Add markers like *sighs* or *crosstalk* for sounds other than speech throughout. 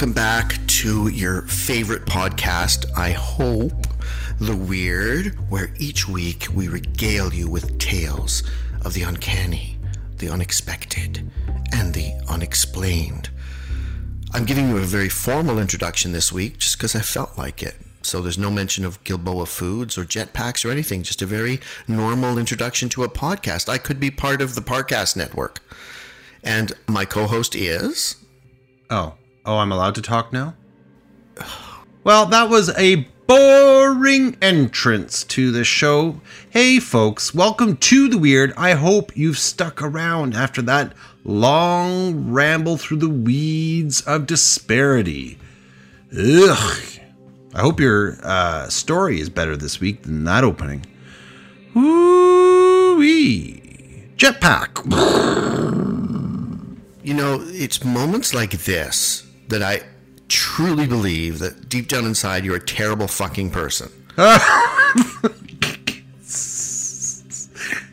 welcome back to your favorite podcast, I hope, The Weird, where each week we regale you with tales of the uncanny, the unexpected, and the unexplained. I'm giving you a very formal introduction this week just because I felt like it. So there's no mention of Gilboa Foods or jetpacks or anything, just a very normal introduction to a podcast. I could be part of the Parcast Network. And my co host is. Oh. Oh, I'm allowed to talk now? Well, that was a boring entrance to the show. Hey, folks, welcome to The Weird. I hope you've stuck around after that long ramble through the weeds of disparity. Ugh. I hope your uh, story is better this week than that opening. Woo-wee. Jetpack. You know, it's moments like this that I truly believe that deep down inside you're a terrible fucking person. *laughs*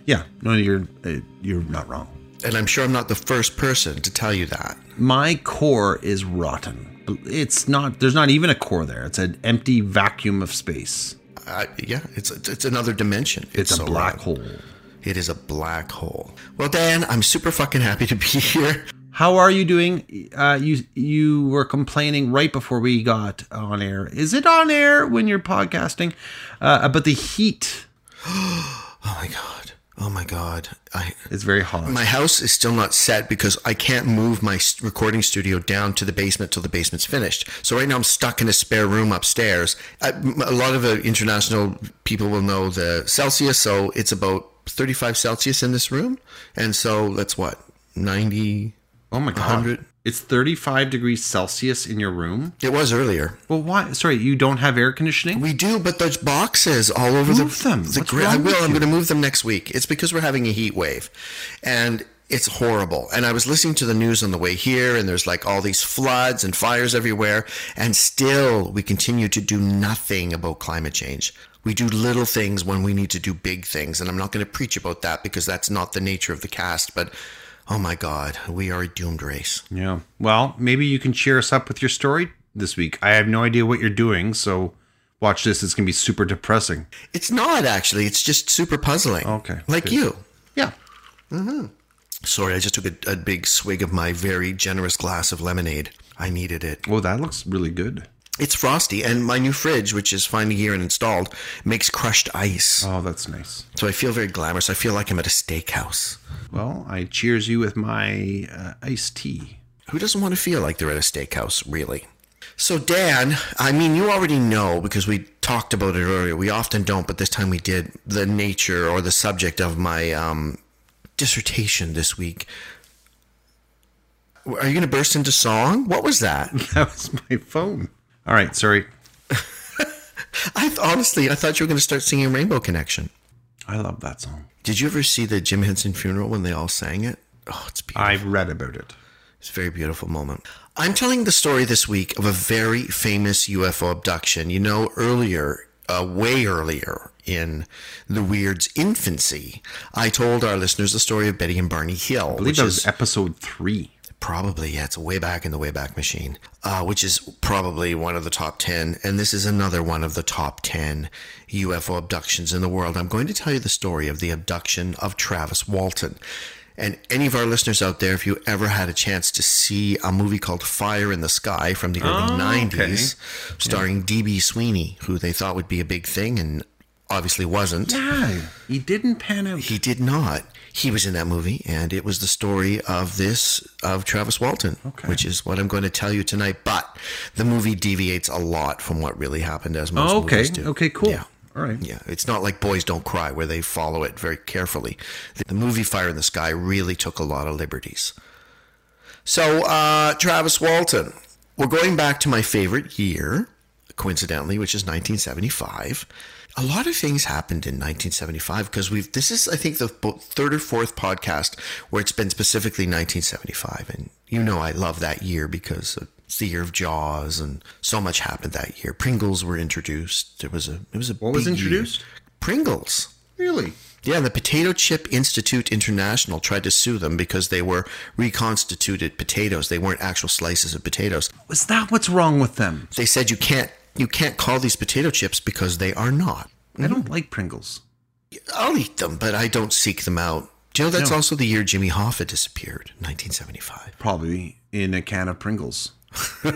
Yeah, no, you're uh, you're not wrong. And I'm sure I'm not the first person to tell you that. My core is rotten. It's not. There's not even a core there. It's an empty vacuum of space. I, yeah, it's it's another dimension. It's, a so black right. hole. It is a black hole. Well, Dan, I'm super fucking happy to be *laughs* here. How are you doing? Uh, you you were complaining right before we got on air. Is it on air when you're podcasting? Uh, about the heat. *gasps* Oh my god. Oh my god. I It's very hot. my house is still not set because I can't move my recording studio down to the basement till the basement's finished. So right now I'm stuck in a spare room upstairs. I, a lot of international people will know the Celsius, so it's about 35 Celsius in this room, and so that's what 90. Oh my god! 100. It's 35 degrees Celsius in your room. It was earlier. Well, why? Sorry, you don't have air conditioning. We do, but there's boxes all over Move the them. The What's grid. I will. I'm going to move them next week. It's because we're having a heat wave, and it's horrible. And I was listening to the news on the way here, and there's like all these floods and fires everywhere, and still we continue to do nothing about climate change. We do little things when we need to do big things, and I'm not going to preach about that because that's not the nature of the cast. But oh my God, we are a doomed race. Yeah. Well, maybe you can cheer us up with your story this week. I have no idea what you're doing, so watch this. It's gonna be super depressing. It's not actually. It's just super puzzling. Okay, like good. you. Yeah. Mm-hmm. Sorry, I just took a, a big swig of my very generous glass of lemonade. I needed it. Oh, that looks really good. It's frosty, and my new fridge, which is finally here and installed, makes crushed ice. Oh, that's nice. So I feel very glamorous. I feel like I'm at a steakhouse. Well, I cheers you with my uh, iced tea. Who doesn't want to feel like they're at a steakhouse, really? So, Dan, I mean, you already know because we talked about it earlier. We often don't, but this time we did. The nature or the subject of my um, dissertation this week. Are you going to burst into song? What was that? *laughs* That was my phone. All right, sorry. *laughs* I th- honestly, I thought you were going to start singing Rainbow Connection. I love that song. Did you ever see the Jim Henson funeral when they all sang it? Oh, it's beautiful. I've read about it. It's a very beautiful moment. I'm telling the story this week of a very famous UFO abduction. You know, earlier, uh, way earlier in the Weird's infancy, I told our listeners the story of Betty and Barney Hill, I believe which that was episode three. Probably, yeah. It's way back in the Wayback Machine, uh, which is probably one of the top 10. And this is another one of the top 10 UFO abductions in the world. I'm going to tell you the story of the abduction of Travis Walton. And any of our listeners out there, if you ever had a chance to see a movie called Fire in the Sky from the early Oh, 90s, starring D.B. Sweeney, who they thought would be a big thing and obviously wasn't. Yeah, he didn't pan out. He did not. He was in that movie, and it was the story of this of Travis Walton, Okay. which is what I'm going to tell you tonight. But the movie deviates a lot from what really happened, as most Oh, okay. movies do. Okay, cool. Yeah. All right. Yeah, it's not like Boys Don't Cry, where they follow it very carefully. The movie Fire in the Sky really took a lot of liberties. So, uh, Travis Walton, we're going back to my favorite year, coincidentally, which is 1975. A lot of things happened in 1975 because we've. This is, I think, the third or fourth podcast where it's been specifically 1975, and you know I love that year because it's the year of Jaws, and so much happened that year. Pringles were introduced. It was a. It was a. What was big year. introduced? Pringles. Really? Yeah, the Potato Chip Institute International tried to sue them because they were reconstituted potatoes. They weren't actual slices of potatoes. Was that what's wrong with them? They said you can't you can't call these potato chips because they are not. I don't like Pringles. I'll eat them, but I don't seek them out. Do you know that's No. also the year Jimmy Hoffa disappeared, 1975? Probably in a can of Pringles. *laughs*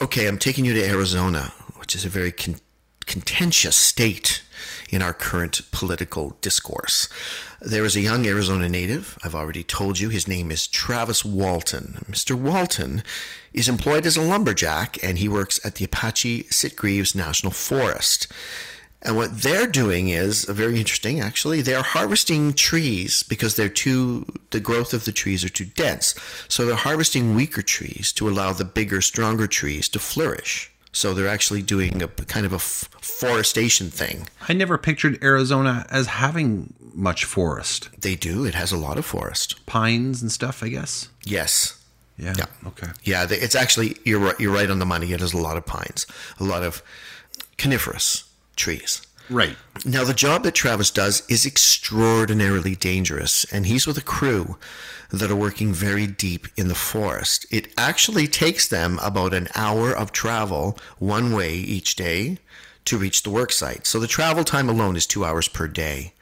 Okay, I'm taking you to Arizona, which is a very con- contentious state in our current political discourse. There is a young Arizona native. I've already told you his name is Travis Walton. Mr. Walton is employed as a lumberjack and he works at the Apache Sitgreaves National Forest. And what they're doing is very interesting, actually. They're harvesting trees because they're too, the growth of the trees are too dense. So they're harvesting weaker trees to allow the bigger, stronger trees to flourish. So they're actually doing a kind of a f- forestation thing. I never pictured Arizona as having much forest. They do. It has a lot of forest. Pines and stuff, I guess. Yes. Yeah. Yeah. Okay. Yeah, they- it's actually you're right, you're right on the money. It has a lot of pines, a lot of coniferous trees. Right. Now, the job that Travis does is extraordinarily dangerous, and he's with a crew that are working very deep in the forest. It actually takes them about an hour of travel one way each day to reach the work site. So the travel time alone is two hours per day.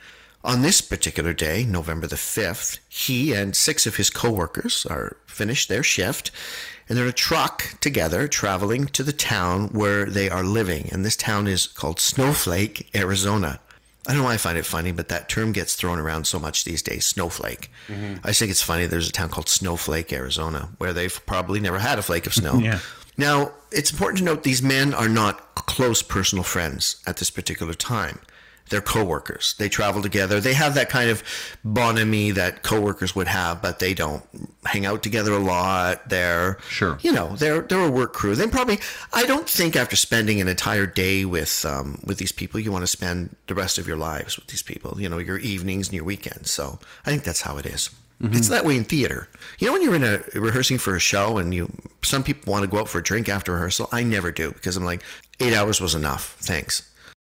On this particular day, November the 5th, he and six of his coworkers are finished their shift and they're in a truck together traveling to the town where they are living. And this town is called Snowflake, Arizona. I don't know why I find it funny, but that term gets thrown around so much these days, snowflake. Mm-hmm. I just think it's funny there's a town called Snowflake, Arizona, where they've probably never had a flake of snow. Yeah. Now, it's important to note these men are not close personal friends at this particular time. They're coworkers. They travel together. They have that kind of bonhomie that coworkers would have, but they don't hang out together a lot. They're Sure. you know, they're they're a work crew. They probably I don't think after spending an entire day with um, with these people, you want to spend the rest of your lives with these people. You know, your evenings and your weekends. So I think that's how it is. It's that way in theater. You know, when you're in a rehearsing for a show and you, some people want to go out for a drink after rehearsal. I never do because I'm like, eight hours was enough. Thanks.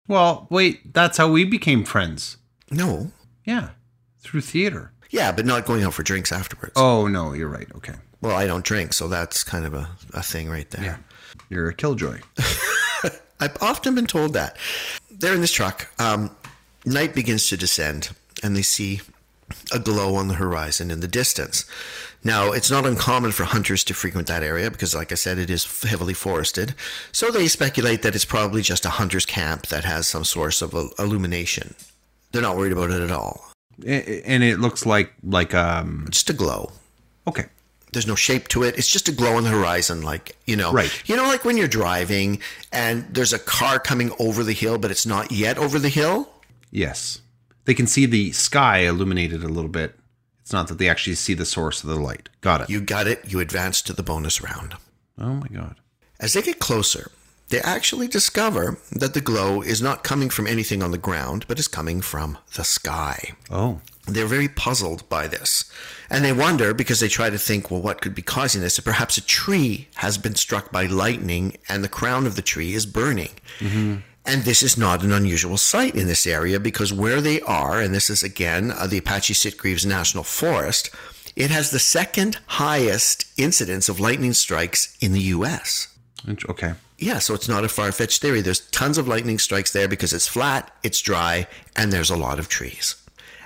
Well, wait, that's how we became friends. No. Yeah. Through theater. Yeah, but not going out for drinks afterwards. Oh, no, you're right. Okay. Well, I don't drink, so that's kind of a, a thing right there. Yeah. You're a killjoy. *laughs* I've often been told that. They're in this truck. Um, night begins to descend, and they see a glow on the horizon in the distance. Now, it's not uncommon for hunters to frequent that area because, like I said, it is heavily forested. So they speculate that it's probably just a hunter's camp that has some source of illumination. They're not worried about it at all. And it looks like like um Just a glow. okay. There's no shape to it. It's just a glow on the horizon, like you know, Right. You know, like when you're driving and there's a car coming over the hill, but it's not yet over the hill. Yes. They can see the sky illuminated a little bit. It's not that they actually see the source of the light. Got it. You got it. You advance to the bonus round. oh my god. As they get closer, they actually discover that the glow is not coming from anything on the ground, but is coming from the sky. Oh. They're very puzzled by this. And they wonder because they try to think, well, what could be causing this? Perhaps a tree has been struck by lightning and the crown of the tree is burning. Mm-hmm. And this is not an unusual sight in this area because where they are, and this is again uh, the Apache Sitgreaves National Forest, it has the second highest incidence of lightning strikes in the U.S. Okay. Yeah, so it's not a far fetched theory. There's tons of lightning strikes there because it's flat, it's dry, and there's a lot of trees.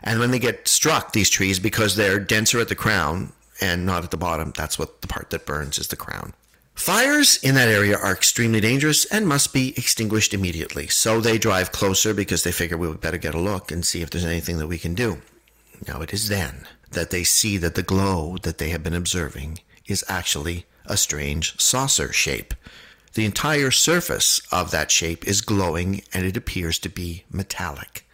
And when they get struck, these trees, because they're denser at the crown and not at the bottom, that's what the part that burns is the crown. Fires in that area are extremely dangerous and must be extinguished immediately. So they drive closer because they figure we would better get a look and see if there's anything that we can do. Now it is then that they see that the glow that they have been observing is actually a strange saucer shape. The entire surface of that shape is glowing and it appears to be metallic.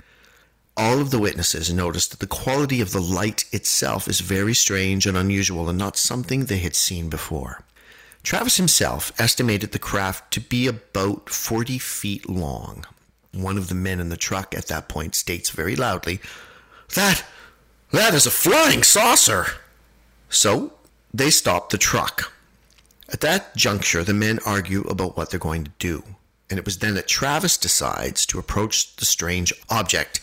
All of the witnesses noticed that the quality of the light itself is very strange and unusual and not something they had seen before. Travis himself estimated the craft to be about 40 feet long. One of the men in the truck at that point states very loudly, That, that is a flying saucer! So they stop the truck. At that juncture, the men argue about what they're going to do. And it was then that Travis decides to approach the strange object.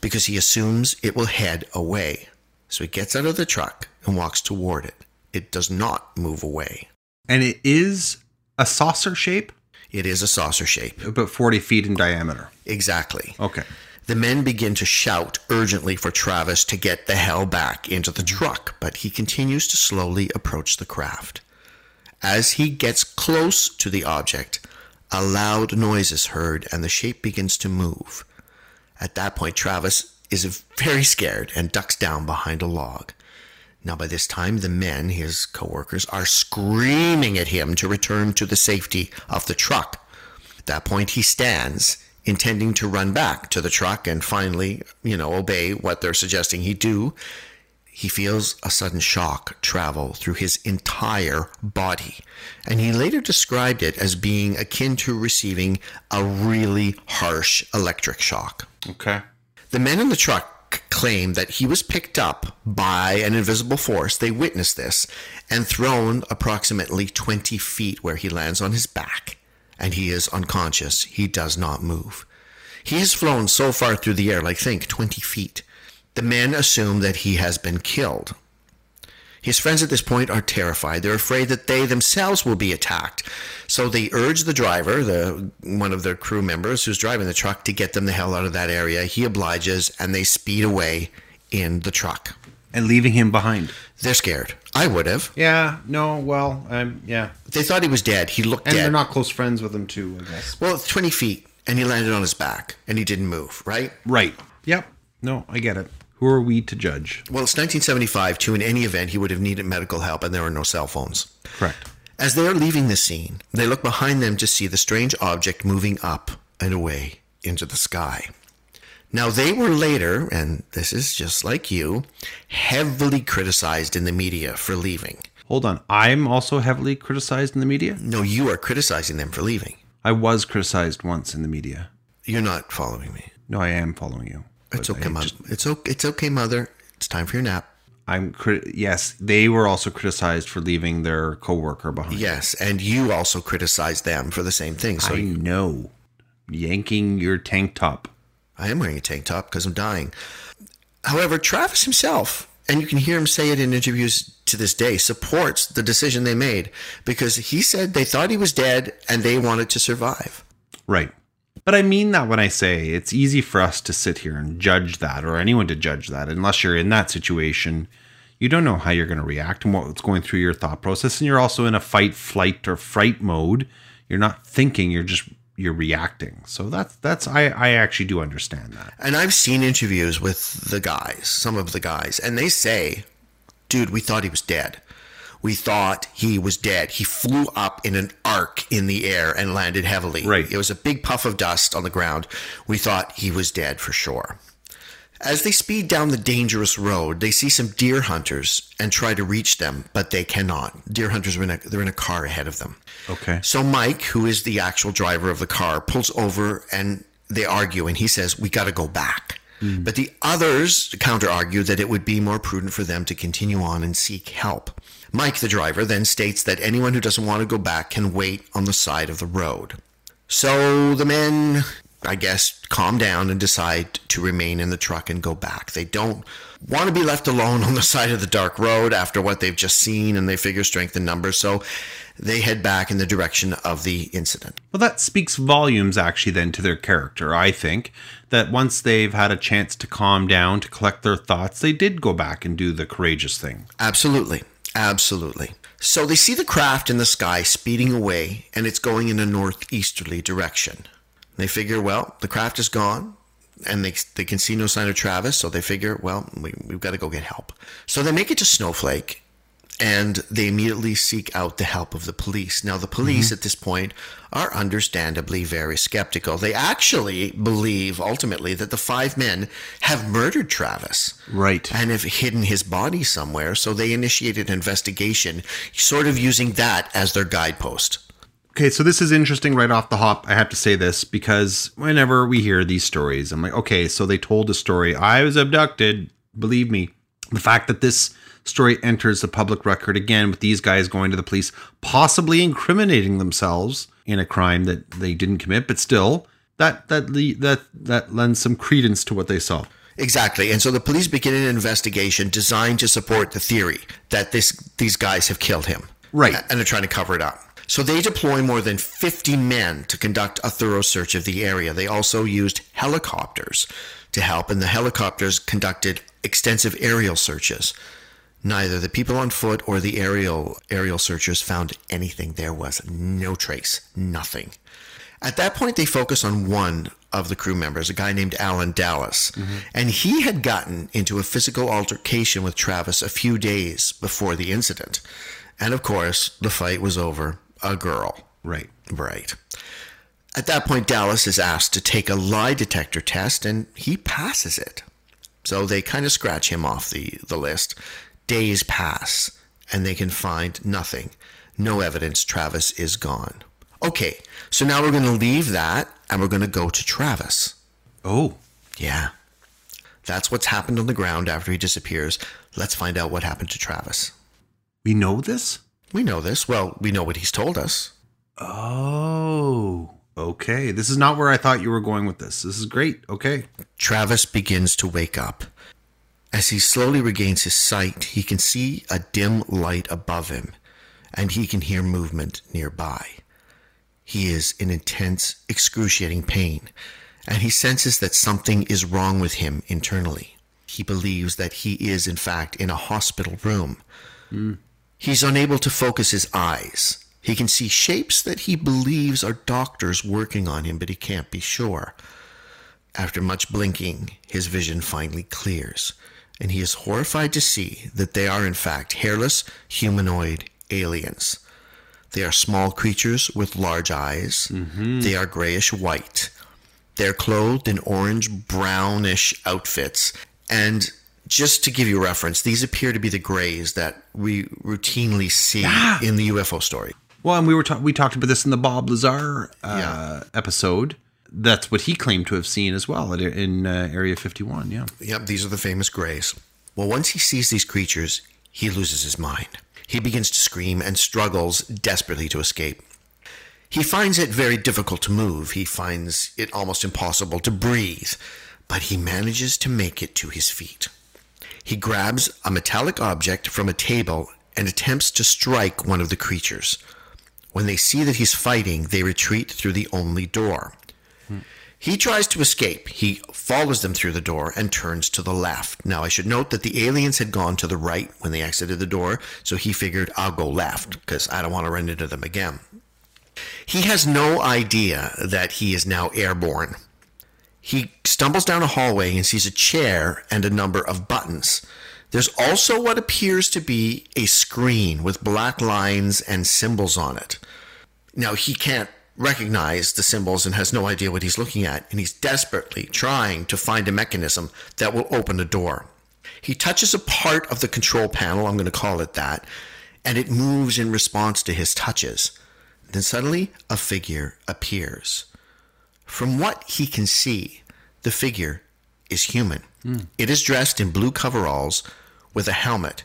because he assumes it will head away. So he gets out of the truck and walks toward it. It does not move away. And it is a saucer shape, It is a saucer shape. about 40 feet in diameter. Exactly. Okay. The men begin to shout urgently for Travis to get the hell back into the truck, but he continues to slowly approach the craft. As he gets close to the object, a loud noise is heard and the shape begins to move. At that point, Travis is very scared and ducks down behind a log. Now, by this time, the men, his coworkers, are screaming at him to return to the safety of the truck. At that point, he stands, intending to run back to the truck and finally, you know, obey what they're suggesting he do. He feels a sudden shock travel through his entire body, and he later described it as being akin to receiving a really harsh electric shock. Okay. The men in the truck claim that he was picked up by an invisible force. They witnessed this and thrown approximately 20 feet where he lands on his back, and he is unconscious. He does not move. He has flown so far through the air, like think 20 feet. The men assume that he has been killed. His friends at this point are terrified. They're afraid that they themselves will be attacked. So they urge the driver, the one of their crew members who's driving the truck, to get them the hell out of that area. He obliges and they speed away in the truck. And leaving him behind. They're scared. I would have. Yeah, no, well, um, yeah. They thought he was dead. He looked And dead. they're not close friends with him, too, I guess. well, it's 20 feet and he landed on his back and he didn't move, right? Right. Yep. No, I get it. Who are we to judge? Well, it's 1975 too. In any event, he would have needed medical help and there were no cell phones. Correct. As they are leaving the scene, they look behind them to see the strange object moving up and away into the sky. Now, they were later, and this is just like you, heavily criticized in the media for leaving. Hold on. I'm also heavily criticized in the media. No, you are criticizing them for leaving. I was criticized once in the media. You're not following me. No, I am following you. It's okay, mother. just- It's okay. It's okay, mother. It's time for your nap. I'm crit- yes, they were also criticized for leaving their coworker behind. Yes, and you also criticized them for the same thing. So I know. Yanking your tank top. I am wearing a tank top because I'm dying. However, Travis himself, and you can hear him say it in interviews to this day, supports the decision they made because he said they thought he was dead and they wanted to survive. Right. But I mean that when I say it's easy for us to sit here and judge that, or anyone to judge that, unless you're in that situation. You don't know how you're going to react and what's going through your thought process. And you're also in a fight, flight, or fright mode. You're not thinking, you're just you're reacting. So that's that's I, I actually do understand that. And I've seen interviews with the guys, some of the guys, and they say, dude, we thought he was dead. We thought he was dead. He flew up in an arc in the air and landed heavily. Right. It was a big puff of dust on the ground. We thought he was dead for sure. As they speed down the dangerous road, they see some deer hunters and try to reach them, but they cannot. Deer hunters are in a, they're in a car ahead of them. Okay. So Mike, who is the actual driver of the car, pulls over and they argue, and he says, "We got to go back." Hmm. But the others counter argue that it would be more prudent for them to continue on and seek help. Mike, the driver, then states that anyone who doesn't want to go back can wait on the side of the road. So the men, I guess, calm down and decide to remain in the truck and go back. They don't want to be left alone *laughs* on the side of the dark road after what they've just seen, and they figure strength in numbers. So they head back in the direction of the incident. Well, that speaks volumes actually then to their character. I think that once they've had a chance to calm down, to collect their thoughts, they did go back and do the courageous thing. Absolutely. Absolutely. So they see the craft in the sky speeding away, and it's going in a northeasterly direction. They figure, well, the craft is gone, and they, they can see no sign of Travis, so they figure, well, we, we've got to go get help. So they make it to Snowflake, and they immediately seek out the help of the police. Now, the police mm-hmm. at this point are understandably very skeptical. They actually believe ultimately that the five men have murdered Travis Right. and have hidden his body somewhere. So they initiated an investigation, sort of using that as their guidepost. Okay, so this is interesting right off the hop. I have to say this because whenever we hear these stories, I'm like, okay, so they told a story. I was abducted. Believe me, the fact that this story enters the public record again with these guys going to the police, possibly incriminating themselves in a crime that they didn't commit, but still, that that that that lends some credence to what they saw. Exactly. And so the police begin an investigation designed to support the theory that this these guys have killed him. Right. And they're trying to cover it up. So they deploy more than 50 men to conduct a thorough search of the area. They also used helicopters to help, and the helicopters conducted extensive aerial searches. Neither the people on foot or the aerial aerial searchers found anything. There was no trace, nothing. At that point, they focus on one of the crew members, a guy named Allen Dalis, mm-hmm. and he had gotten into a physical altercation with Travis a few days before the incident, and of course, the fight was over. A girl, Right. right? At that point, Dalis is asked to take a lie detector test, and he passes it. So they kind of scratch him off the, the list. Days pass, and they can find nothing. No evidence Travis is gone. Okay, so now we're going to leave that and we're going to go to Travis. Oh. Yeah. That's what's happened on the ground after he disappears. Let's find out what happened to Travis. We know this? We know this. Well, we know what he's told us. Oh. Okay. This is not where I thought you were going with this. This is great. Okay. Travis begins to wake up. As he slowly regains his sight, he can see a dim light above him, and he can hear movement nearby. He is in intense, excruciating pain, and he senses that something is wrong with him internally. He believes that he is, in fact, in a hospital room. Hmm. He's unable to focus his eyes. He can see shapes that he believes are doctors working on him, but he can't be sure. After much blinking, his vision finally clears, and he is horrified to see that they are, in fact, hairless humanoid aliens. They are small creatures with large eyes. They are grayish white. They're clothed in orange brownish outfits. And just to give you reference, these appear to be the grays that we routinely see in the UFO story. Well, and we were ta- we talked about this in the Bob Lazar uh, Yeah. episode. That's what he claimed to have seen as well at, in uh, Area 51. Yeah. Yep, these are the famous grays. Well, once he sees these creatures, he loses his mind. He begins to scream and struggles desperately to escape. He finds it very difficult to move. He finds it almost impossible to breathe, but he manages to make it to his feet. He grabs a metallic object from a table and attempts to strike one of the creatures. When they see that he's fighting, they retreat through the only door. He tries to escape. He follows them through the door and turns to the left. Now, I should note that the aliens had gone to the right when they exited the door, so he figured, I'll go left because I don't want to run into them again. He has no idea that he is now airborne. He stumbles down a hallway and sees a chair and a number of buttons. There's also what appears to be a screen with black lines and symbols on it. Now, he can't recognize the symbols and has no idea what he's looking at, and he's desperately trying to find a mechanism that will open a door. He touches a part of the control panel, I'm going to call it that, and it moves in response to his touches. Then suddenly, a figure appears. From what he can see, the figure is human. Hmm. It is dressed in blue coveralls with a helmet.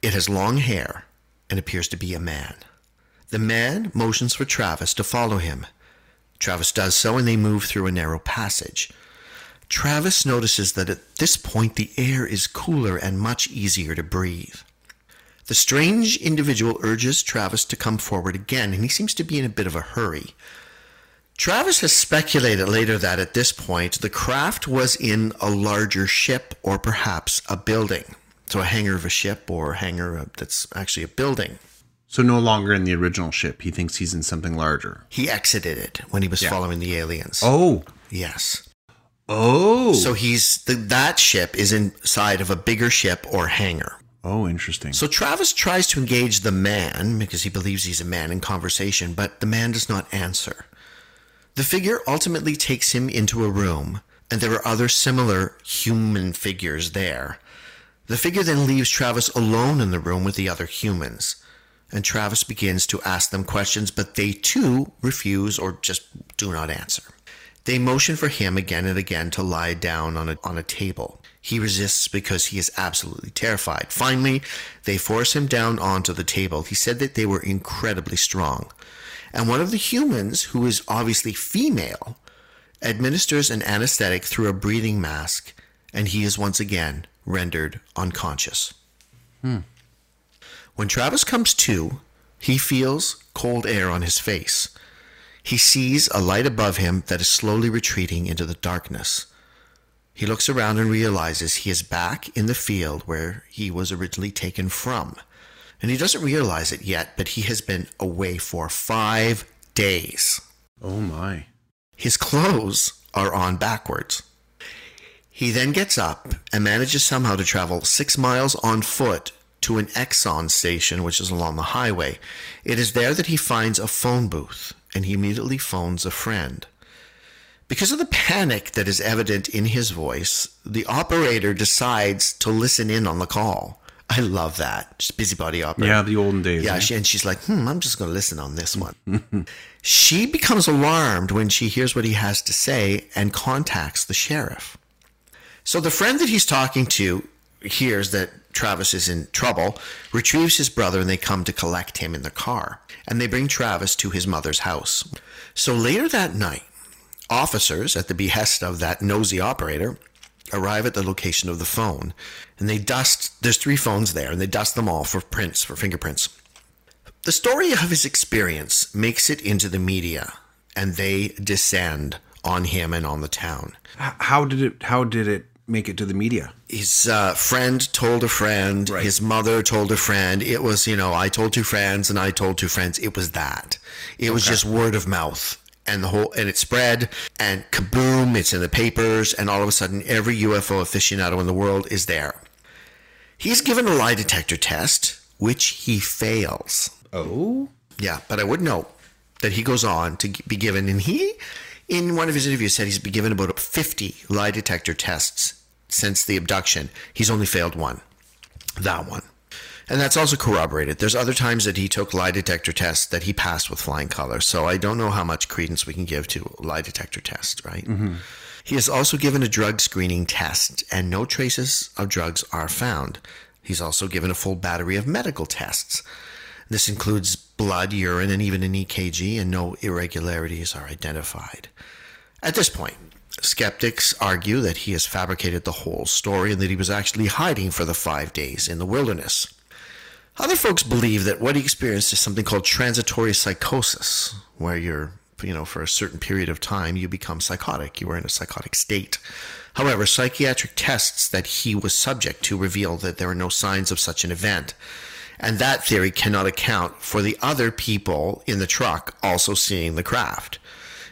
It has long hair and appears to be a man. The man motions for Travis to follow him. Travis does so, and they move through a narrow passage. Travis notices that at this point the air is cooler and much easier to breathe. The strange individual urges Travis to come forward again, and he seems to be in a bit of a hurry. Travis has speculated later that at this point the craft was in a larger ship or perhaps a building. So a hangar of a ship or a hangar that's actually a building. So no longer in the original ship. He thinks he's in something larger. He exited it when he was following the aliens. Oh. Yes. Oh. So he's the, that ship is inside of a bigger ship or hangar. oh, interesting. So Travis tries to engage the man because he believes he's a man in conversation, but the man does not answer. The figure ultimately takes him into a room, and there are other similar human figures there. The figure then leaves Travis alone in the room with the other humans, and Travis begins to ask them questions, but they too refuse or just do not answer. They motion for him again and again to lie down on a, on a table. He resists because he is absolutely terrified. Finally, they force him down onto the table. He said that they were incredibly strong. And one of the humans, who is obviously female, administers an anesthetic through a breathing mask and he is once again rendered unconscious. Hmm. When Travis comes to, he feels cold air on his face. He sees a light above him that is slowly retreating into the darkness. He looks around and realizes he is back in the field where he was originally taken from. And he doesn't realize it yet, but he has been away for five days. Oh my. His clothes are on backwards. He then gets up and manages somehow to travel six miles on foot to an Exxon station, which is along the highway. It is there that he finds a phone booth, and he immediately phones a friend. Because of the panic that is evident in his voice, the operator decides to listen in on the call. I love that. Just busybody operator. Yeah, the olden days. Yeah, eh? she, and she's like, hmm, I'm just going to listen on this one. *laughs* she becomes alarmed when she hears what he has to say and contacts the sheriff. So the friend that he's talking to hears that Travis is in trouble, retrieves his brother, and they come to collect him in the car. And they bring Travis to his mother's house. So later that night, officers, at the behest of that nosy operator, arrive at the location of the phone and they dust there's three phones there and they dust them all for prints for fingerprints the story of his experience makes it into the media and they descend on him and on the town How did it? How did it make it to the media? his uh, friend told a friend. Right. his mother told a friend. It was you know i told two friends and i told two friends. It was that. It was just word of mouth. And the whole and it spread and kaboom it's in the papers. And all of a sudden every ufo aficionado in the world is there. He's given a lie detector test which he fails. Oh. yeah, but I would note that he goes on to be given, and he, in one of his interviews, said he's been given about 50 lie detector tests since the abduction. He's only failed one. That one. And that's also corroborated. There's other times that he took lie detector tests that he passed with flying colors. So I don't know how much credence we can give to lie detector tests, right? Mm-hmm. He is also given a drug screening test, and no traces of drugs are found. He's also given a full battery of medical tests. This includes blood, urine, and even an EKG, and no irregularities are identified. At this point, skeptics argue that he has fabricated the whole story and that he was actually hiding for the five days in the wilderness. Other folks believe that what he experienced is something called transitory psychosis, where you're, you know, for a certain period of time, you become psychotic. You are in a psychotic state. However, psychiatric tests that he was subject to reveal that there are no signs of such an event. And that theory cannot account for the other people in the truck also seeing the craft.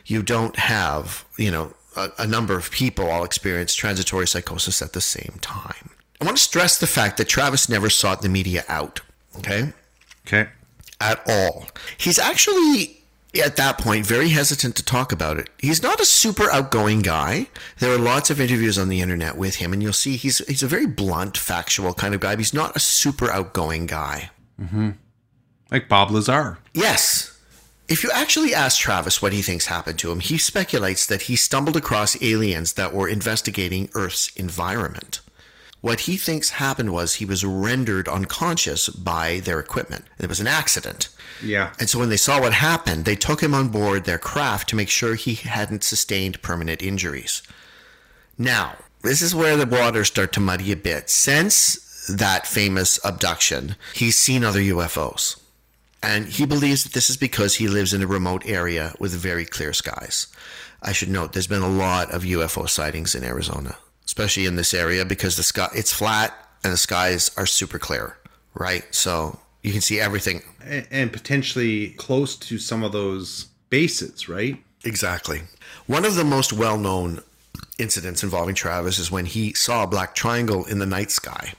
You don't have, you know, a, a number of people all experience transitory psychosis at the same time. I want to stress the fact that Travis never sought the media out. Okay? Okay. at all. He's actually at that point very hesitant to talk about it. He's not a super outgoing guy. There are lots of interviews on the internet with him and you'll see he's he's a very blunt, factual kind of guy, but he's not a super outgoing guy. Mm-hmm. Like Bob Lazar. Yes. If you actually ask Travis what he thinks happened to him, he speculates that he stumbled across aliens that were investigating Earth's environment. What he thinks happened was he was rendered unconscious by their equipment. It was an accident. Yeah. And so when they saw what happened, they took him on board their craft to make sure he hadn't sustained permanent injuries. Now, this is where the waters start to muddy a bit. Since that famous abduction, he's seen other UFOs. And he believes that this is because he lives in a remote area with very clear skies. I should note there's been a lot of UFO sightings in Arizona, especially in this area because the sky it's flat and the skies are super clear, right? So you can see everything And, and potentially close to some of those bases, right? Exactly. One of the most well known incidents involving Travis is when he saw a black triangle in the night sky.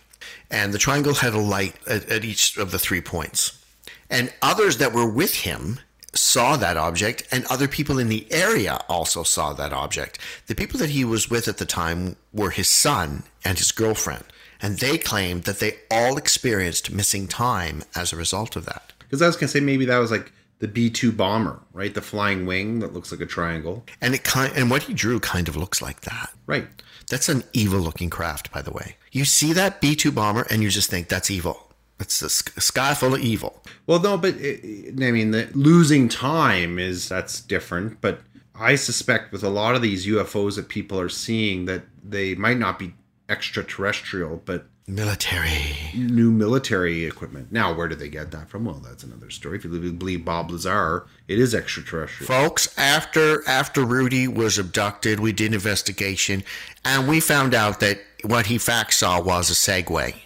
And the triangle had a light at, at each of the three points. And others that were with him saw that object, and other people in the area also saw that object. The people that he was with at the time were his son and his girlfriend. And they claimed that they all experienced missing time as a result of that. Because I was gonna say maybe that was like the B two bomber, right? The flying wing that looks like a triangle. And it kind and what he drew kind of looks like that. Right. That's an evil looking craft, by the way. You see that B 2 bomber and you just think that's evil. It's a sky full of evil. Well, no, but it, I mean, the losing time is that's different. But I suspect with a lot of these UFOs that people are seeing that they might not be extraterrestrial, but Military. new military equipment. Now, where did they get that from? Well, that's another story. If you believe Bob Lazar, it is extraterrestrial. Folks, after after Rudy was abducted, we did an investigation and we found out that what he fact saw was a Segway.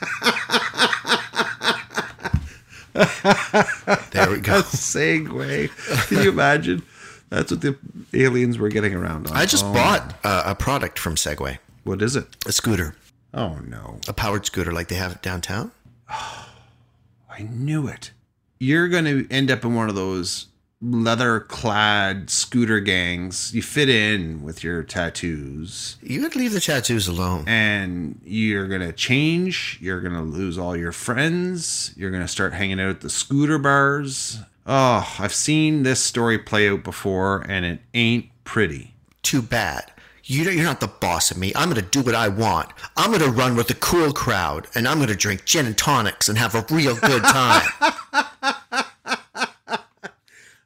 *laughs* there we go. Segway. Can you imagine? That's what the aliens were getting around on. I just Oh, bought uh, a product from Segway, What is it? a scooter, Oh no! a powered scooter like they have downtown. *sighs* I knew it. You're going to end up in one of those leather-clad scooter gangs. You fit in with your tattoos. You could leave the tattoos alone. and you're gonna change. You're gonna lose all your friends. You're gonna start hanging out at the scooter bars. Oh, I've seen this story play out before, and it ain't pretty. Too bad. You You're not the boss of me. I'm going to do what I want. I'm going to run with the cool crowd, and I'm going to drink gin and tonics and have a real good time. *laughs*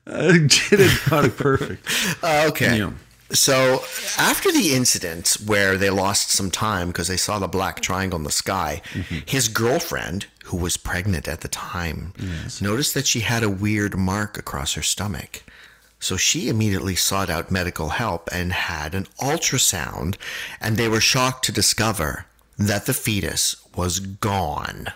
Uh, and tonic, perfect. *laughs* Uh, okay. Yeah. So after the incident where they lost some time because they saw the black triangle in the sky, his girlfriend, who was pregnant at the time, noticed that she had a weird mark across her stomach. So she immediately sought out medical help and had an ultrasound, and they were shocked to discover that the fetus was gone.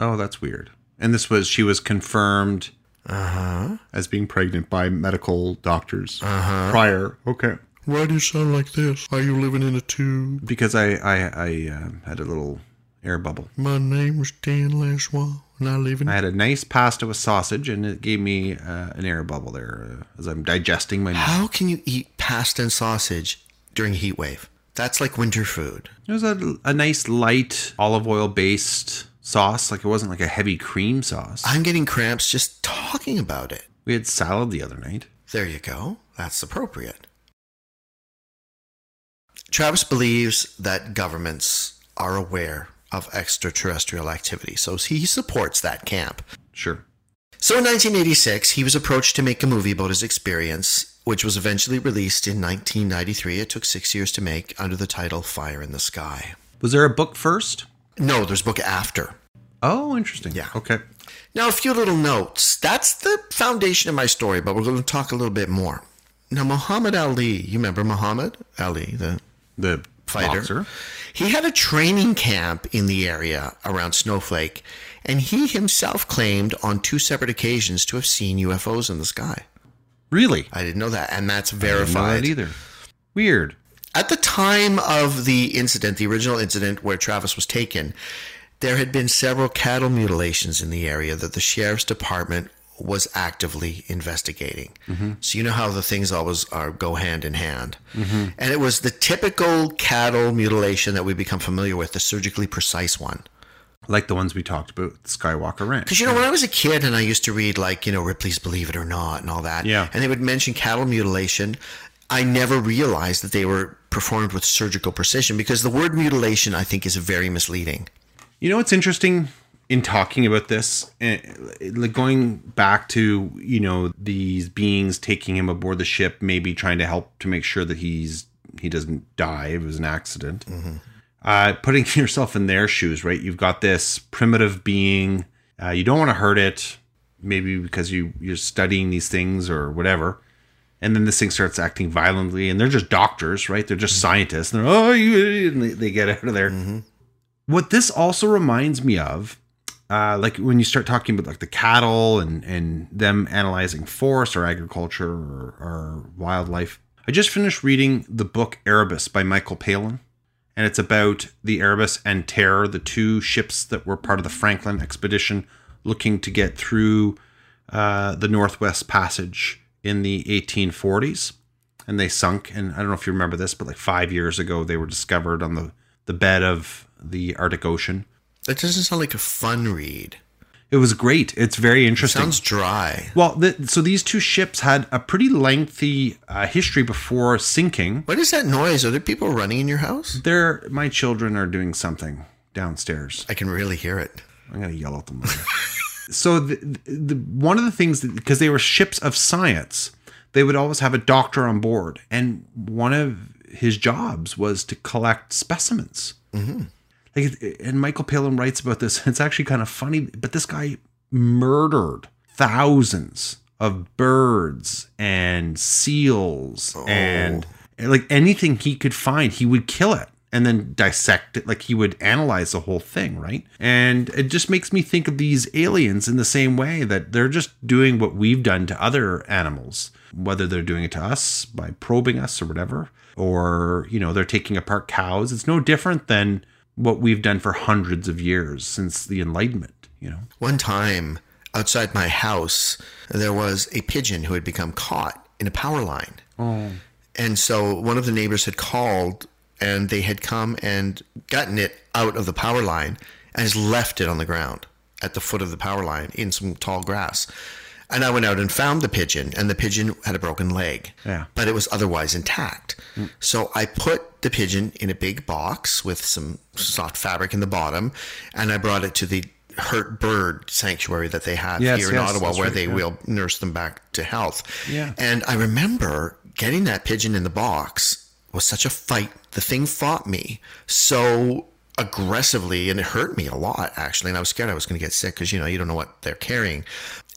Oh, that's weird. And this was she was confirmed as being pregnant by medical doctors prior. Okay. Why do you sound like this? Are you living in a tube? Because I I, I uh, had a little air bubble. My name is Dan Lashwa, and I live in I had a nice pasta with sausage, and it gave me uh, an air bubble there uh, as I'm digesting my meal. How can you eat pasta and sausage during a heat wave? That's like winter food. It was a, a nice light olive oil based sauce. Like it wasn't like a heavy cream sauce. I'm getting cramps just talking about it. We had salad the other night. There you go. That's appropriate. Travis believes that governments are aware of extraterrestrial activity, so he supports that camp. Sure. So in 1986, he was approached to make a movie about his experience, which was eventually released in 1993. It took six years to make under the title Fire in the Sky. Was there a book first? No, there's a book after. Oh, interesting. Yeah. Okay. Now, a few little notes. That's the foundation of my story, but we're going to talk a little bit more. Now, Muhammad Ali, you remember Muhammad Ali, the The fighter? boxer. He had a training camp in the area around Snowflake, and he himself claimed on two separate occasions to have seen UFOs in the sky. Really? I didn't know that, and that's I didn't know verified. that either. Weird. At the time of the incident, the original incident where Travis was taken, there had been several cattle mutilations in the area that the sheriff's department was actively investigating. Mm-hmm. So you know how the things always are go hand in hand. Mm-hmm. And it was the typical cattle mutilation that we become familiar with, the surgically precise one. Like the ones we talked about, Skinwalker Ranch. Because you know, when I was a kid and I used to read like you know Ripley's Believe It or Not and all that, Yeah. and they would mention cattle mutilation, I never realized that they were performed with surgical precision because the word mutilation I think is very misleading. You know what's interesting in talking about this, Eh, like going back to you know these beings taking him aboard the ship, maybe trying to help to make sure that he's he doesn't die. It was an accident. Uh, putting *laughs* yourself in their shoes, right? You've got this primitive being. Uh, you don't want to hurt it, maybe because you you're studying these things or whatever. And then this thing starts acting violently, and they're just doctors, right? They're just scientists. And they're oh, you, and they, they get out of there. What this also reminds me of, uh, like when you start talking about like the cattle and and them analyzing forest or agriculture or, or wildlife. I just finished reading the book Erebus by Michael Palin, and it's about the Erebus and Terror, the two ships that were part of the Franklin expedition, looking to get through uh, the Northwest Passage in the 1840s, and they sunk. And I don't know if you remember this, but like five years ago, they were discovered on the the bed of the Arctic Ocean. That doesn't sound like a fun read. It was great. It's very interesting. Sounds dry. well, the, so these two ships had a pretty lengthy uh, history before sinking. What is that noise? Are there people running in your house? They're, my children are doing something downstairs. I can really hear it. I'm gonna yell at them. *laughs* so the, the one of the things because they were ships of science, they would always have a doctor on board, and one of his jobs was to collect specimens. Mm-hmm. Like, and Michael Palin writes about this. *laughs* It's actually kind of funny, but this guy murdered thousands of birds and seals and like anything he could find, he would kill it and then dissect it. Like he would analyze the whole thing, right? And it just makes me think of these aliens in the same way that they're just doing what we've done to other animals, whether they're doing it to us by probing us or whatever, or, you know, they're taking apart cows. It's no different than what we've done for hundreds of years since the Enlightenment, you know? One time outside my house, there was a pigeon who had become caught in a power line. Oh. And so one of the neighbors had called and they had come and gotten it out of the power line and just left it on the ground at the foot of the power line in some tall grass. And I went out and found the pigeon, and the pigeon had a broken leg, Yeah. but it was otherwise intact. Mm. So I put the pigeon in a big box with some soft fabric in the bottom, and I brought it to the hurt bird sanctuary that they have Yes, here in yes, Ottawa, where right, they yeah. will nurse them back to health. Yeah. And I remember getting that pigeon in the box was such a fight. The thing fought me so aggressively and it hurt me a lot actually and i was scared i was going to get sick because you know you don't know what they're carrying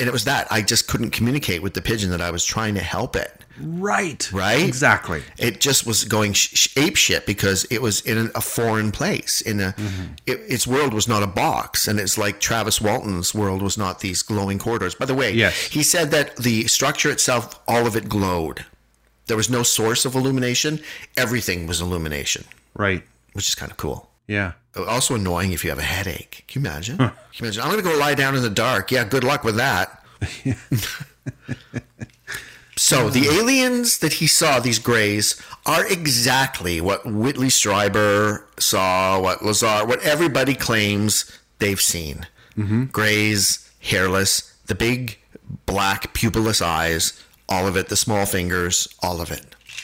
and it was that i just couldn't communicate with the pigeon that i was trying to help it Right. Right? Exactly. it just was going sh- ape shit because it was in a foreign place in a mm-hmm. it, its world was not a box and it's like travis walton's world was not these glowing corridors by the way Yes. he said that the structure itself all of it glowed there was no source of illumination. Everything was illumination. Right. which is kind of cool. Yeah. also annoying if you have a headache. Can you imagine? Can you imagine? I'm gonna go lie down in the dark. Yeah good luck with that. *laughs* So the aliens that he saw, these greys, are exactly what Whitley Strieber saw, what Lazar, what everybody claims they've seen. Mm-hmm. Greys, hairless, the big black pupilless eyes, all of it, the small fingers, all of it.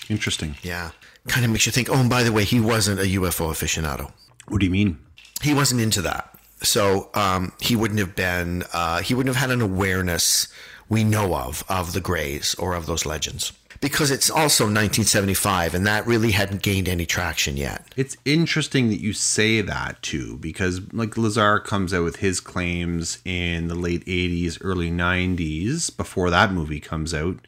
Interesting. Yeah. Kind of makes you think, oh, and by the way, he wasn't a UFO aficionado What do you mean? he wasn't into that. So um, he wouldn't have been, uh, he wouldn't have had an awareness we know of of the Greys or of those legends. Because it's also 1975 and that really hadn't gained any traction yet. It's interesting that you say that too, because like Lazar comes out with his claims in the late 80s, early 90s, before that movie comes out.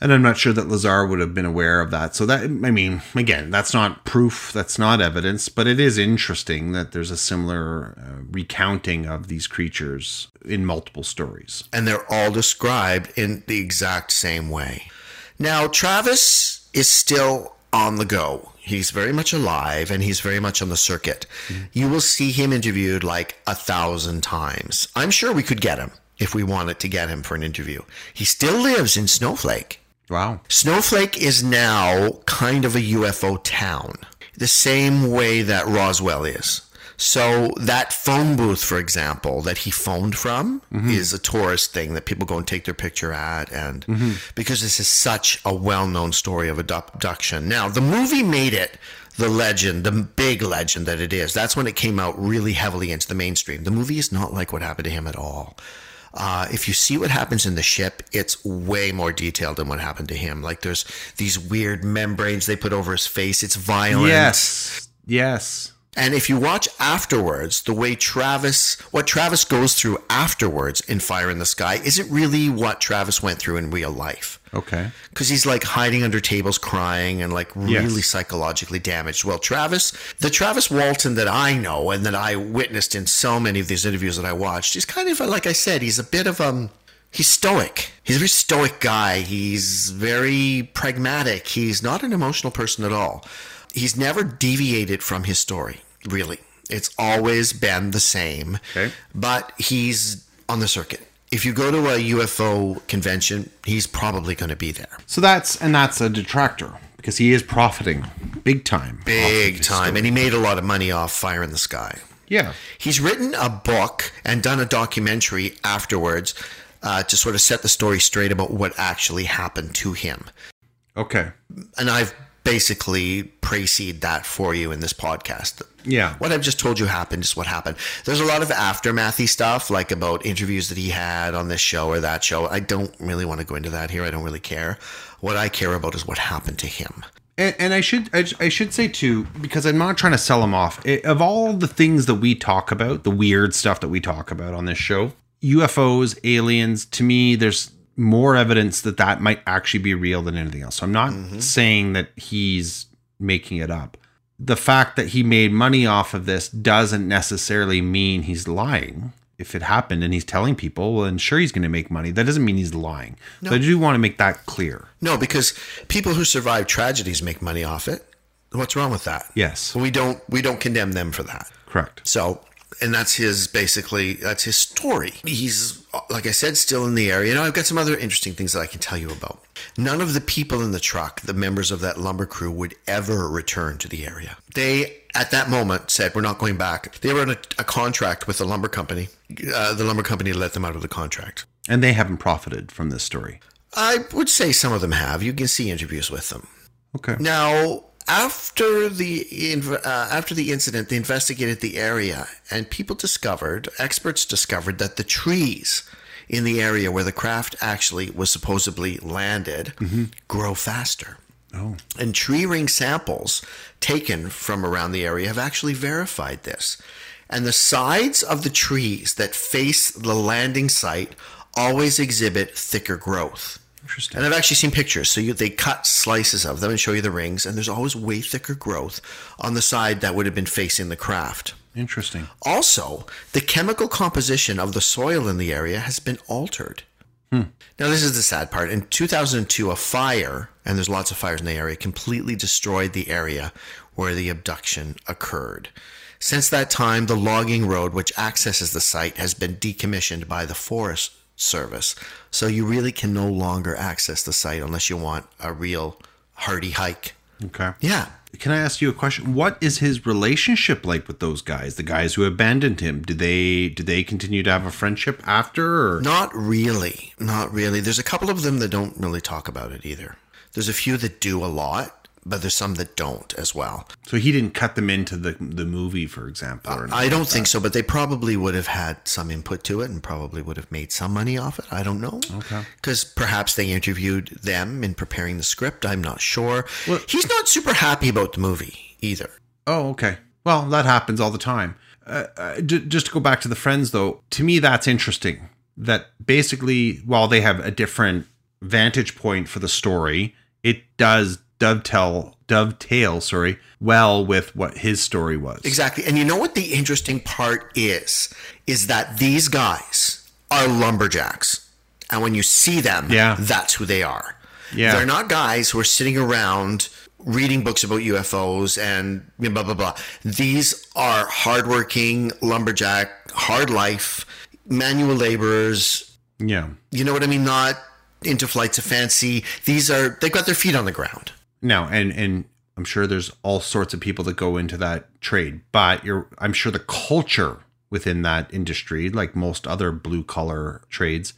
And I'm not sure that Lazar would have been aware of that. So that, I mean, again, that's not proof, that's not evidence, but it is interesting that there's a similar uh, recounting of these creatures in multiple stories. And they're all described in the exact same way. Now, Travis is still on the go. He's very much alive and he's very much on the circuit. Mm-hmm. You will see him interviewed like a thousand times. I'm sure we could get him if we wanted to get him for an interview. He still lives in Snowflake. Wow. Snowflake is now kind of a UFO town, the same way that Roswell is. So that phone booth, for example, that he phoned from is a tourist thing that people go and take their picture at, and because this is such a well-known story of abduction. Now, the movie made it the legend, the big legend that it is. That's when it came out really heavily into the mainstream. The movie is not like what happened to him at all. Uh, if you see what happens in the ship, it's way more detailed than what happened to him. Like there's these weird membranes they put over his face. It's violent. Yes. Yes. And if you watch afterwards, the way Travis, what Travis goes through afterwards in Fire in the Sky isn't really what Travis went through in real life. Okay. Because he's like hiding under tables crying and like Yes. really psychologically damaged. Well, Travis, the Travis Walton that I know and that I witnessed in so many of these interviews that I watched, he's kind of, like I said, he's a bit of, um, he's stoic. He's a very stoic guy. He's very pragmatic. He's not an emotional person at all. He's never deviated from his story, really. It's always been the same. Okay. But he's on the circuit. If you go to a UFO convention, he's probably going to be there. So that's, and that's a detractor because he is profiting big time. Big time. And he made a lot of money off Fire in the Sky. Yeah. He's written a book and done a documentary afterwards uh, to sort of set the story straight about what actually happened to him. Okay. And I've basically precede that for you in this podcast. Yeah. What I've just told you happened is what happened. There's a lot of aftermathy stuff, like about interviews that he had on this show or that show. I don't really want to go into that here. I don't really care. What I care about is what happened to him. And, and I should I, I should say too because I'm not trying to sell him off. It, of all the things that we talk about, the weird stuff that we talk about on this show, UFOs, aliens, to me, there's more evidence that that might actually be real than anything else. So I'm not mm-hmm. saying that he's making it up. The fact that he made money off of this doesn't necessarily mean he's lying. If it happened and he's telling people, well, then sure he's going to make money. That doesn't mean he's lying. So I do want to make that clear. No, because people who survive tragedies make money off it. What's wrong with that? Yes, We don't we don't condemn them for that. correct. So, and that's his basically that's his story. He's like I said, still in the area. Now I've got some other interesting things that I can tell you about. None of the people in the truck, the members of that lumber crew, would ever return to the area. They at that moment said, "We're not going back." They were in a, a contract with the lumber company. Uh, the lumber company let them out of the contract. And they haven't profited from this story. I would say some of them have. You can see interviews with them. Okay. Now, after the uh, after the incident, they investigated the area, and people discovered, experts discovered, that the trees in the area where the craft actually was supposedly landed grow faster. Oh. And tree ring samples taken from around the area have actually verified this. And the sides of the trees that face the landing site always exhibit thicker growth. Interesting. And I've actually seen pictures. So you, they cut slices of them and show you the rings, and there's always way thicker growth on the side that would have been facing the craft. Interesting. Also, the chemical composition of the soil in the area has been altered. Hmm. Now, this is the sad part. In 2002, a fire, and there's lots of fires in the area, completely destroyed the area where the abduction occurred. Since that time, the logging road, which accesses the site, has been decommissioned by the Forest Service. So you really can no longer access the site unless you want a real hardy hike. Okay. Yeah. Can I ask you a question? What is his relationship like with those guys? The guys who abandoned him? Do they do they continue to have a friendship after? Or? Not really. Not really. There's a couple of them that don't really talk about it either. There's a few that do a lot, but there's some that don't as well. So he didn't cut them into the the movie, for example. I don't think so, but they probably would have had some input to it and probably would have made some money off it. I don't know. Okay. Because perhaps they interviewed them in preparing the script. I'm not sure. Well- He's not super happy about the movie either. Oh, okay. Well, that happens all the time. Uh, uh, j- just to go back to the friends, though, to me that's interesting. That basically, while they have a different vantage point for the story, it does dovetail dovetail, sorry, well with what his story was. Exactly. And you know what the interesting part is? Is that these guys are lumberjacks. And when you see them, Yeah. that's who they are. Yeah. They're not guys who are sitting around reading books about UFOs and blah, blah, blah. These are hardworking lumberjack, hard life, manual laborers. Yeah. You know what I mean? Not into flights of fancy. These are, they've got their feet on the ground. Now, and and I'm sure there's all sorts of people that go into that trade, but you're I'm sure the culture within that industry, like most other blue collar trades,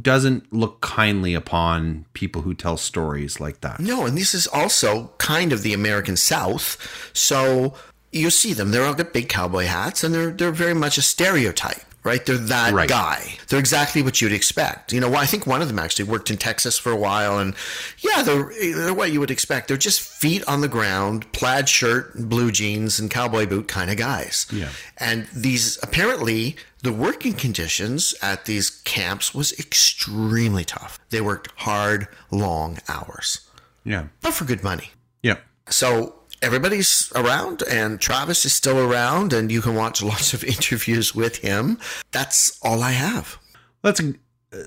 doesn't look kindly upon people who tell stories like that. No, and this is also kind of the American South. So you see them; they're all got big cowboy hats, and they're they're very much a stereotype, right? They're that Right. guy. They're exactly what you'd expect. You know, I think one of them actually worked in Texas for a while, and yeah, they're they're what you would expect. They're just feet on the ground, plaid shirt, blue jeans, and cowboy boot kind of guys. Yeah. And these apparently the working conditions at these camps was extremely tough. They worked hard, long hours Yeah. but for good money. Yeah. So everybody's around, and Travis is still around, and you can watch *laughs* lots of interviews with him. That's all I have. That's a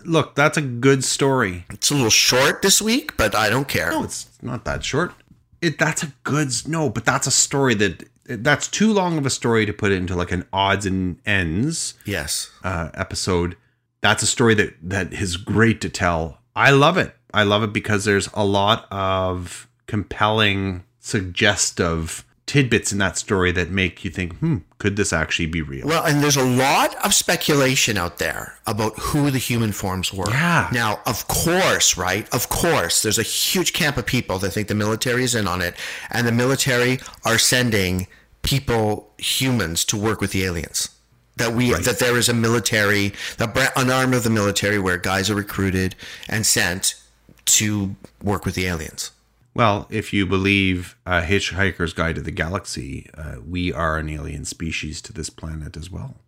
look, that's a good story. It's a little short this week, but I don't care. No, it's not that short. It that's a good no, but that's a story that that's too long of a story to put into like an odds and ends Yes. uh, episode. That's a story that that is great to tell. I love it. I love it because there's a lot of compelling, suggestive tidbits in that story that make you think, hmm, could this actually be real? Well, and there's a lot of speculation out there about who the human forms were. Yeah. Now, of course, right? Of course, there's a huge camp of people that think the military is in on it, and the military are sending people, humans, to work with the aliens. That we that there is a military, bra- an arm of the military where guys are recruited and sent to work with the aliens. Well, if you believe uh, Hitchhiker's Guide to the Galaxy, uh, we are an alien species to this planet as well.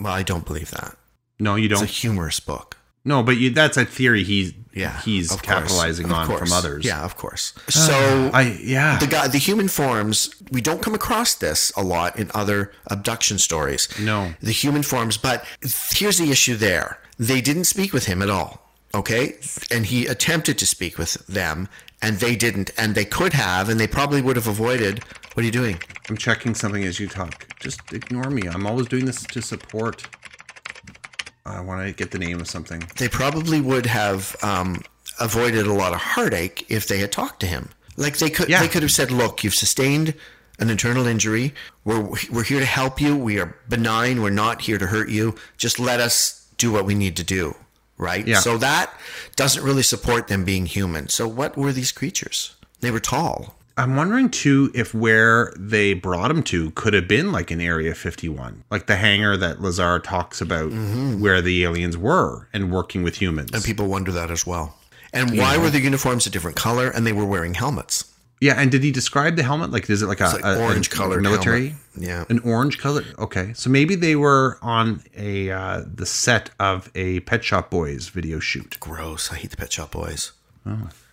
Well, I don't believe that. No, you don't. It's a humorous book. no, but you, that's a theory he's Yeah, he's capitalizing on course. from others. Yeah, of course. So I yeah. the guy, the human forms, we don't come across this a lot in other abduction stories. No. the human forms. But here's the issue: there, they didn't speak with him at all. Okay, and he attempted to speak with them, and they didn't, and they could have, and they probably would have avoided. What are you doing? I'm checking something as you talk. Just ignore me. I'm always doing this to support. I want to get the name of something. They probably would have um, avoided a lot of heartache if they had talked to him. Like they could, Yeah. they could have said, "Look, you've sustained an internal injury. We're we're here to help you. We are benign. We're not here to hurt you. Just let us do what we need to do." Right. Yeah. So that doesn't really support them being human. So what were these creatures? They were tall. I'm wondering too if where they brought him to could have been like an Area 51, like the hangar that Lazar talks about, mm-hmm. where the aliens were and working with humans. And people wonder that as well. And why were the uniforms a different color and they were wearing helmets? Yeah, and did he describe the helmet? Like, is it like a, like orange color military? helmet. Yeah. an orange color. Okay, so maybe they were on a uh, the set of a Pet Shop Boys video shoot. Gross. I hate the Pet Shop Boys.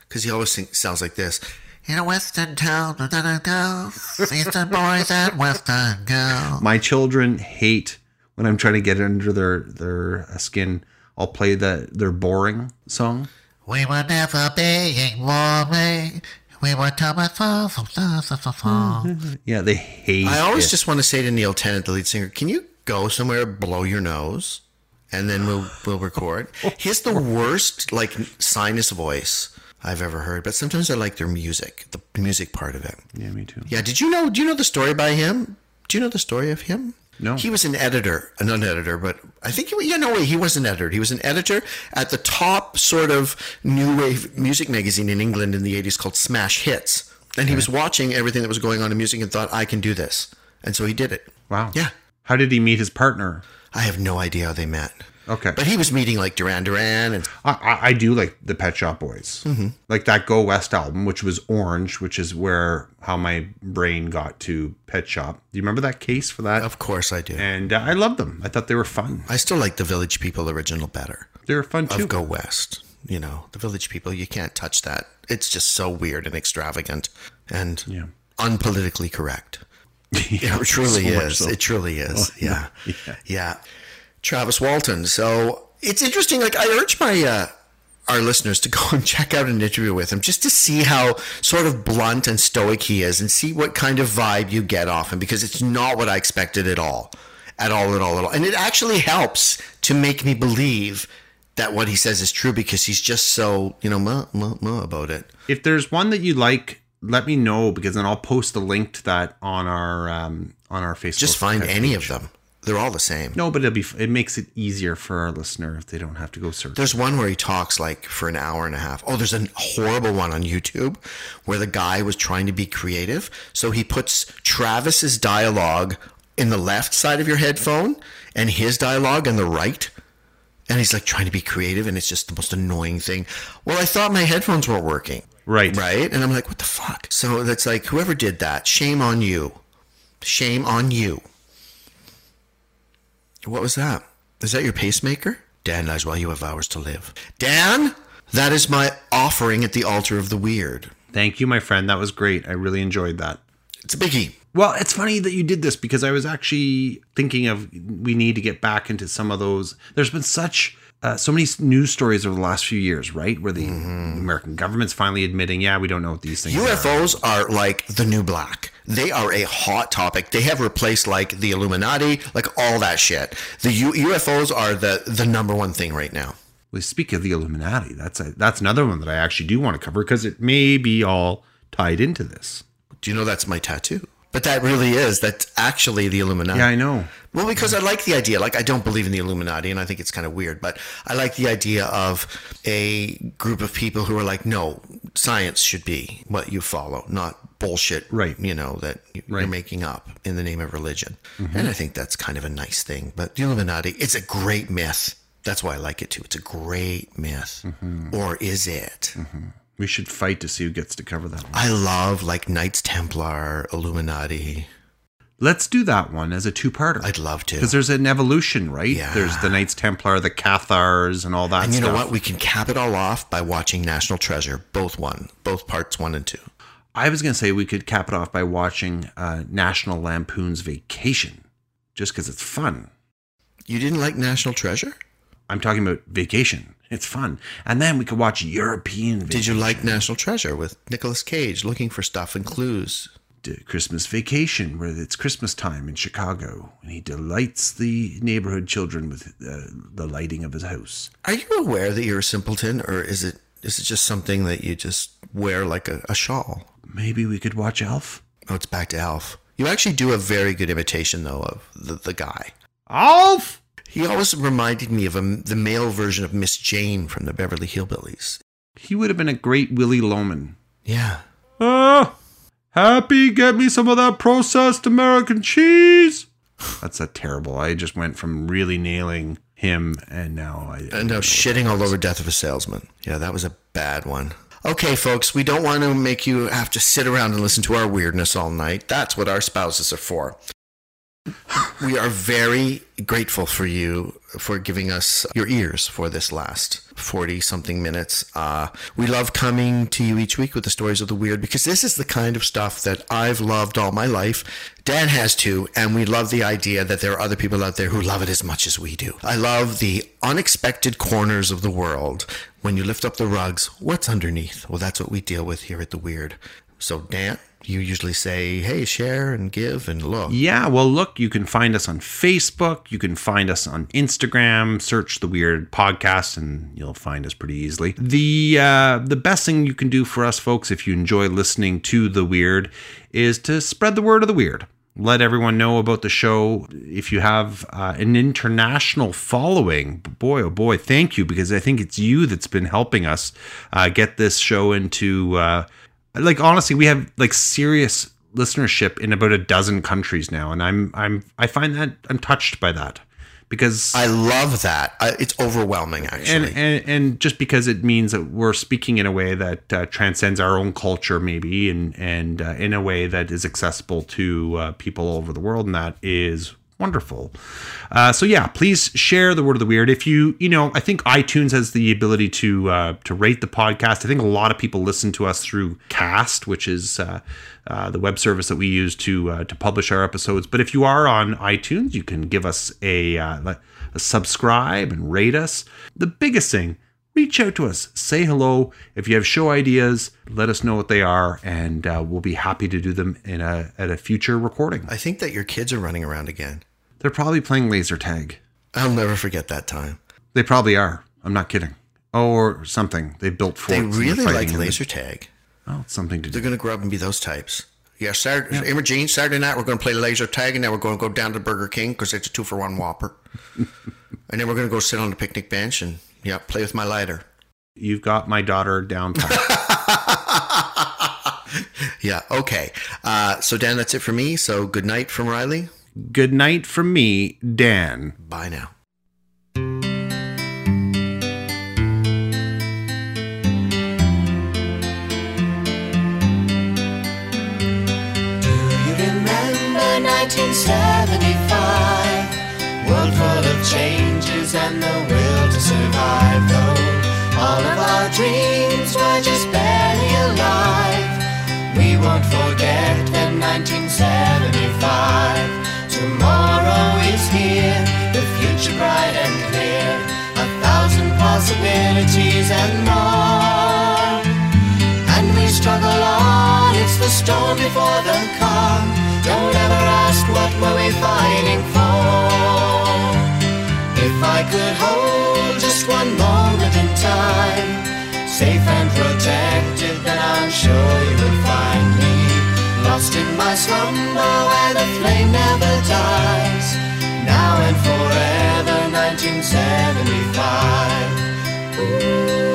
Because he always sing, sounds like this. In a western town, da, da, da, eastern boys and western girls. My children hate when I'm trying to get under their their skin. I'll play the their boring song. We were never being warming. We were Thomas *laughs* Yeah, they hate. I always it. just want to say to Neil Tennant, the lead singer, can you go somewhere, blow your nose, and then we'll we'll record. *laughs* He has the worst like sinus voice I've ever heard, but sometimes I like their music, the music part of it. yeah, me too. Yeah, did you know? Do you know the story by him? Do you know the story of him? No. He was an editor, an editor, but I think he, yeah, no way, he was an editor. He was an editor at the top sort of new wave music magazine in England in the '80s called Smash Hits, and he was watching everything that was going on in music and thought, I can do this, and so he did it. Wow. Yeah. How did he meet his partner? I have no idea how they met. Okay. But he was meeting like Duran Duran and I, I, I do like the Pet Shop Boys, Mm-hmm. like that Go West album, which was orange, which is where how my brain got to Pet Shop. Do you remember that case for that? of course I do. And uh, I loved them. I thought they were fun. I still like the Village People original better. They were fun too. Of Go West. You know, the Village People, you can't touch that. It's just so weird and extravagant and Yeah. unpolitically correct. *laughs* Yeah, it truly so is. so. Oh, It truly is. *laughs* yeah. Yeah. yeah. Travis Walton. So it's interesting. Like, I urge my, uh, our listeners to go *laughs* and check out an interview with him just to see how sort of blunt and stoic he is and see what kind of vibe you get off him because it's not what I expected at all. At all, at all, at all. And it actually helps to make me believe that what he says is true because he's just so, you know, muh, muh, muh about it. If there's one that you like, let me know because then I'll post a link to that on our um, on our Facebook. Just find page. any of them. They're all the same. No, but it'll be it makes it easier for our listener if they don't have to go search. There's one where he talks like for an hour and a half. Oh, there's a horrible one on YouTube where the guy was trying to be creative. So he puts Travis's dialogue in the left side of your headphone and his dialogue on the right. And he's like trying to be creative and it's just the most annoying thing. Well, I thought my headphones weren't working. Right. Right? And I'm like, what the fuck? So that's like, whoever did that, shame on you. Shame on you. What was that? Is that your pacemaker? Dan lies while you have hours to live. Dan, that is my offering at the altar of the weird. Thank you, my friend. That was great. I really enjoyed that. It's a biggie. Well, it's funny that you did this because I was actually thinking of we need to get back into some of those. There's been such uh, so many news stories over the last few years, right? Where the American government's finally admitting, yeah, we don't know what these things are. UFOs are like the new black. They are a hot topic. They have replaced like the Illuminati, like all that shit. The U- UFOs are the the number one thing right now. Well, speak of the Illuminati, that's a, that's another one that I actually do want to cover because it may be all tied into this. Do you know that's my tattoo? But that really is. That's actually the Illuminati. Yeah, I know. Well, because I like the idea. Like, I don't believe in the Illuminati, and I think it's kind of weird, but I like the idea of a group of people who are like, no, science should be what you follow, not bullshit, Right. You know, that you- you're Right. Mm-hmm. making up in the name of religion. And I think that's kind of a nice thing. But the Illuminati, it's a great myth. That's why I like it too. It's a great myth. Mm-hmm. Or is it? We should fight to see who gets to cover that one. I love like Knights Templar, Illuminati. Let's do that one as a two-parter. I'd love to. Because there's an evolution, right? Yeah. There's the Knights Templar, the Cathars, and all that and you stuff. know what? We can cap it all off by watching National Treasure, both one, both parts one and two. I was going to say we could cap it off by watching uh, National Lampoon's Vacation, just because it's fun. You didn't like National Treasure? I'm talking about Vacation. It's fun. And then we could watch European Did you like National Treasure with Nicolas Cage looking for stuff and clues? Christmas Vacation, where it's Christmas time in Chicago, and he delights the neighborhood children with uh, the lighting of his house. Are you aware that you're a simpleton, or is it is it just something that you just wear like a, a shawl? Maybe we could watch Elf. Oh, it's back to Alf. You actually do a very good imitation, though, of the, the guy. Alf! He always reminded me of a, the male version of Miss Jane from the Beverly Hillbillies. He would have been a great Willy Loman. Yeah. Ah, Happy, get me some of that processed American cheese. That's a terrible. I just went from really nailing him, and now I. And now shitting all over Death of a Salesman. Yeah, that was a bad one. Okay, folks, we don't want to make you have to sit around and listen to our weirdness all night. That's what our spouses are for. We are very grateful for you for giving us your ears for this last 40 something minutes. Uh, we love coming to you each week with the stories of the weird because this is the kind of stuff that I've loved all my life. Dan has too, and we love the idea that there are other people out there who love it as much as we do. I love the unexpected corners of the world. When you lift up the rugs, what's underneath? Well, that's what we deal with here at the weird. So, Dan, you usually say, hey, share and give and look. Yeah, well, look, you can find us on Facebook. You can find us on Instagram. Search the Weird Podcast, and you'll find us pretty easily. The uh, the best thing you can do for us, folks, if you enjoy listening to the Weird, is to spread the word of the Weird. Let everyone know about the show. If you have uh, an international following, boy, oh boy, thank you, because I think it's you that's been helping us uh, get this show into. Like honestly we have like serious listenership in about a dozen countries now and i'm i'm i find that i'm touched by that because I love that. I, it's overwhelming, and, actually. and and just because it means that we're speaking in a way that uh, transcends our own culture maybe and and uh, in a way that is accessible to uh, people all over the world and that is wonderful. Uh, so yeah please share the word of the weird. If you you know i think itunes has the ability to uh, to rate the podcast. I think a lot of people listen to us through cast which is uh, uh, the web service that we use to uh, to publish our episodes. But if you are on itunes you can give us a, uh, a subscribe and rate us. The biggest thing reach out to us. Say hello. If you have show ideas let us know what they are and we'll be happy to do them in a at a future recording. I think that your kids are running around again. They're probably playing laser tag. I'll never forget that time. They probably are. I'm not kidding. Oh, or something. They built forts. They really like in the- laser tag. Oh, it's something to do. They're going to grow up and be those types. Yeah, Saturday, Imogene, Saturday night we're going to play laser tag, and then we're going to go down to Burger King because it's a two for one Whopper. *laughs* and then we're going to go sit on the picnic bench and yeah, play with my lighter. You've got my daughter down. *laughs* Yeah, okay. Uh, so Dan, that's it for me. So good night from Riley. Good night from me, Dan. Bye now. Do you remember 1975? World full of changes and the will to survive. Though all of our dreams were just barely alive. We won't forget that 1975. Tomorrow is here, the future bright and clear. A thousand possibilities and more. And we struggle on, it's the storm before the calm. Don't ever ask what were we fighting for. If I could hold just one moment in time, safe and protected, then I'm sure you would find. Lost in my slumber where the flame never dies. Now and forever, 1975. Ooh.